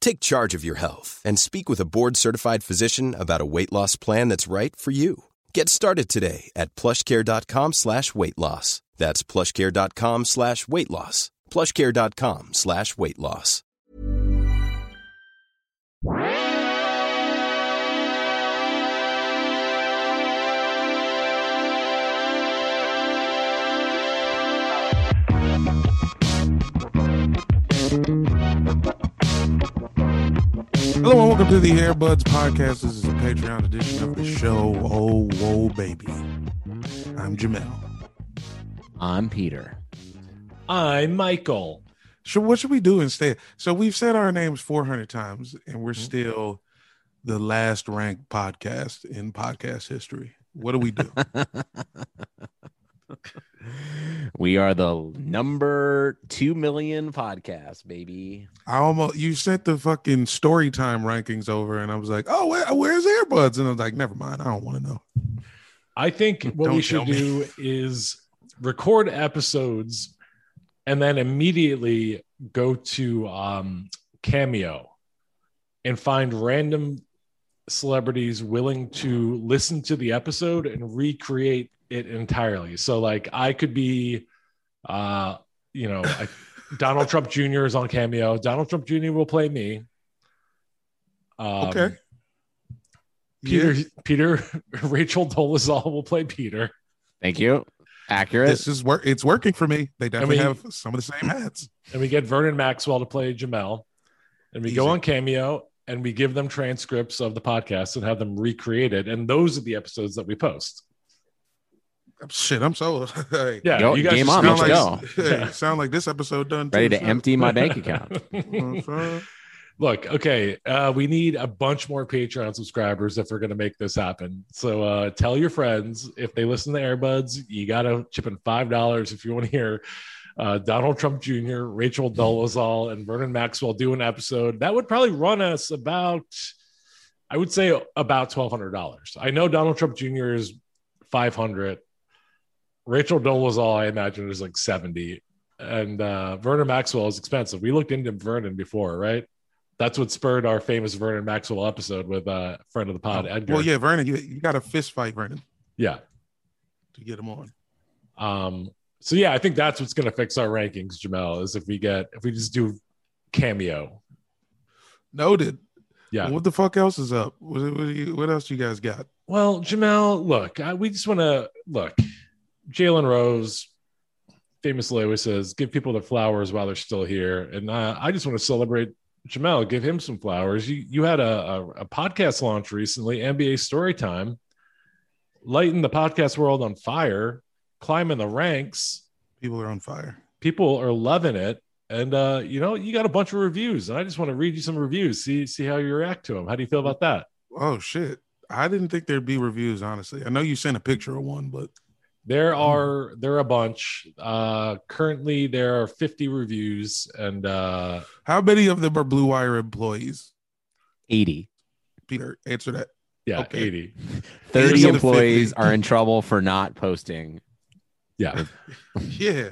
Take charge of your health and speak with a board-certified physician about a weight loss plan that's right for you. Get started today at plushcare.com slash weight loss. That's plushcare.com slash weight loss. plushcare.com slash weight loss. To the Airbuds Podcast. This is a Patreon edition of the show. Oh, whoa, baby. I'm Jamel. I'm Peter. I'm Michael. So what should we do instead? So we've said our names 400 times and we're Mm-hmm. still the last ranked podcast in podcast history. What do we do? We are the number 2 million podcast, baby. I almost you sent the fucking story time rankings over and I was like, oh, where, where's Airbuds? And I was like, never mind. I don't want to know. I think what Don't we should me. do is record episodes and then immediately go to um, Cameo and find random celebrities willing to listen to the episode and recreate it entirely. So, like, I could be, uh, you know, I, Donald Trump Jr. is on Cameo. Donald Trump Jr. will play me. Um, Okay. Peter, Yeah, Peter, Rachel Dolezal will play Peter. Thank you. Accurate. this is work. It's working for me. They definitely mean- have some of the same hats. and we get Vernon Maxwell to play Jamel, and we go on Cameo and we give them transcripts of the podcast and have them recreate it, and those are the episodes that we post. Shit, I'm so hey, Yeah, Go- you guys game on, sound let's like, go. hey, sound like this episode done. Ready too, to so- empty my bank account. Look, okay, uh, we need a bunch more Patreon subscribers if we're going to make this happen. So uh, tell your friends if they listen to Airbuds, you got to chip in five dollars if you want to hear uh, Donald Trump Jr., Rachel Dolezal, and Vernon Maxwell do an episode. That would probably run us about, I would say, about twelve hundred dollars. I know Donald Trump Jr. is five hundred. Rachel Dolezal, I imagine, is like seventy, and uh, Vernon Maxwell is expensive. We looked into Vernon before, right? That's what spurred our famous Vernon Maxwell episode with uh, friend of the pod, Edgar. Well, yeah, Vernon, you, you got a fist fight, Vernon, yeah. to get him on. Um, so yeah, I think that's what's going to fix our rankings, Jamel, is if we get if we just do cameo. Noted. Yeah. What the fuck else is up? What, what, what else you guys got? Well, Jamel, look, I, we just want to look. Jalen Rose famously always says, "Give people their flowers while they're still here," and uh, I just want to celebrate Jamel. Give him some flowers. You you had a, a, a podcast launch recently, NBA Storytime, lighting the podcast world on fire, climbing the ranks. People are on fire. People are loving it. And uh, you know, you got a bunch of reviews, and I just want to read you some reviews. See, see how you react to them. How do you feel about that? Oh shit! I didn't think there'd be reviews. Honestly, I know you sent a picture of one, but There are there are a bunch. Uh, currently, there are 50 reviews, and uh, how many of them are Blue Wire employees? 80. Peter, answer that. Yeah, Okay. 80. 30 80 employees 50. are in trouble for not posting. Yeah. Yeah.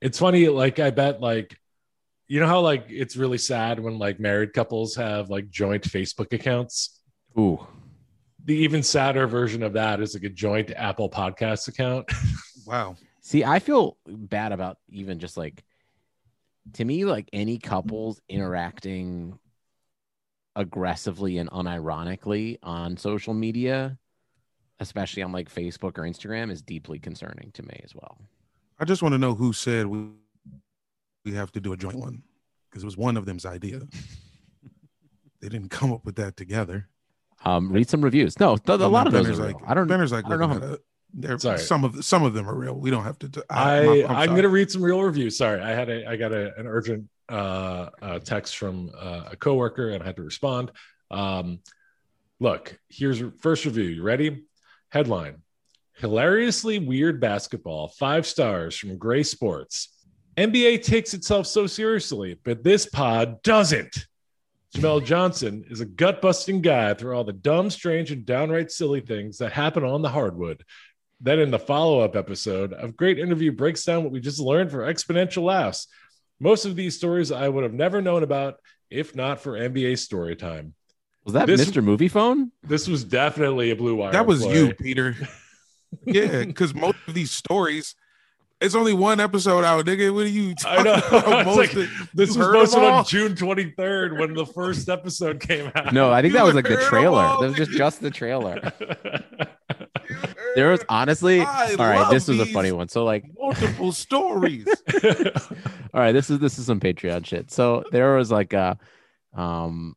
It's funny, like I bet like you know how like it's really sad when like married couples have like joint Facebook accounts. Ooh. The even sadder version of that is like a joint Apple Podcast account. Wow. See, I feel bad about even just like to me, like any couples interacting aggressively and unironically on social media, especially on like Facebook or Instagram, is deeply concerning to me as well. I just want to know who said we we have to do a joint one because it was one of them's idea. they didn't come up with that together. Um, read some reviews. No, th- a lot of those are like, real. I don't. Benner's like, I don't know. how- They're, Sorry. some of some of them are real. We don't have to. do- I I'm- I'm I'm gonna read some real reviews. Sorry, I had a I got a, an urgent uh, uh, text from uh, a coworker and I had to respond. Um, look, here's first review. You ready? Headline: Hilariously weird basketball. Five stars from Gray Sports. NBA takes itself so seriously, but this pod doesn't. Jamel Johnson is a gut busting guy through all the dumb, strange, and downright silly things that happen on the hardwood. Then, in the follow up episode, a great interview breaks down what we just learned for exponential laughs. Most of these stories I would have never known about if not for NBA story time. Was that This- Mr. Movie Phone? This was definitely a blue wire. That was play. you, Peter. yeah, because most of these stories, it's only one episode out, nigga. What are you I know. about? Like, of- this you was posted on? June 23rd when the first episode came out. No, I think You that was like the trailer. all, That was just just the trailer. There was honestly. I all right, this was a funny one. So like, multiple stories. all right, this is this is some Patreon shit. So there was like a, um,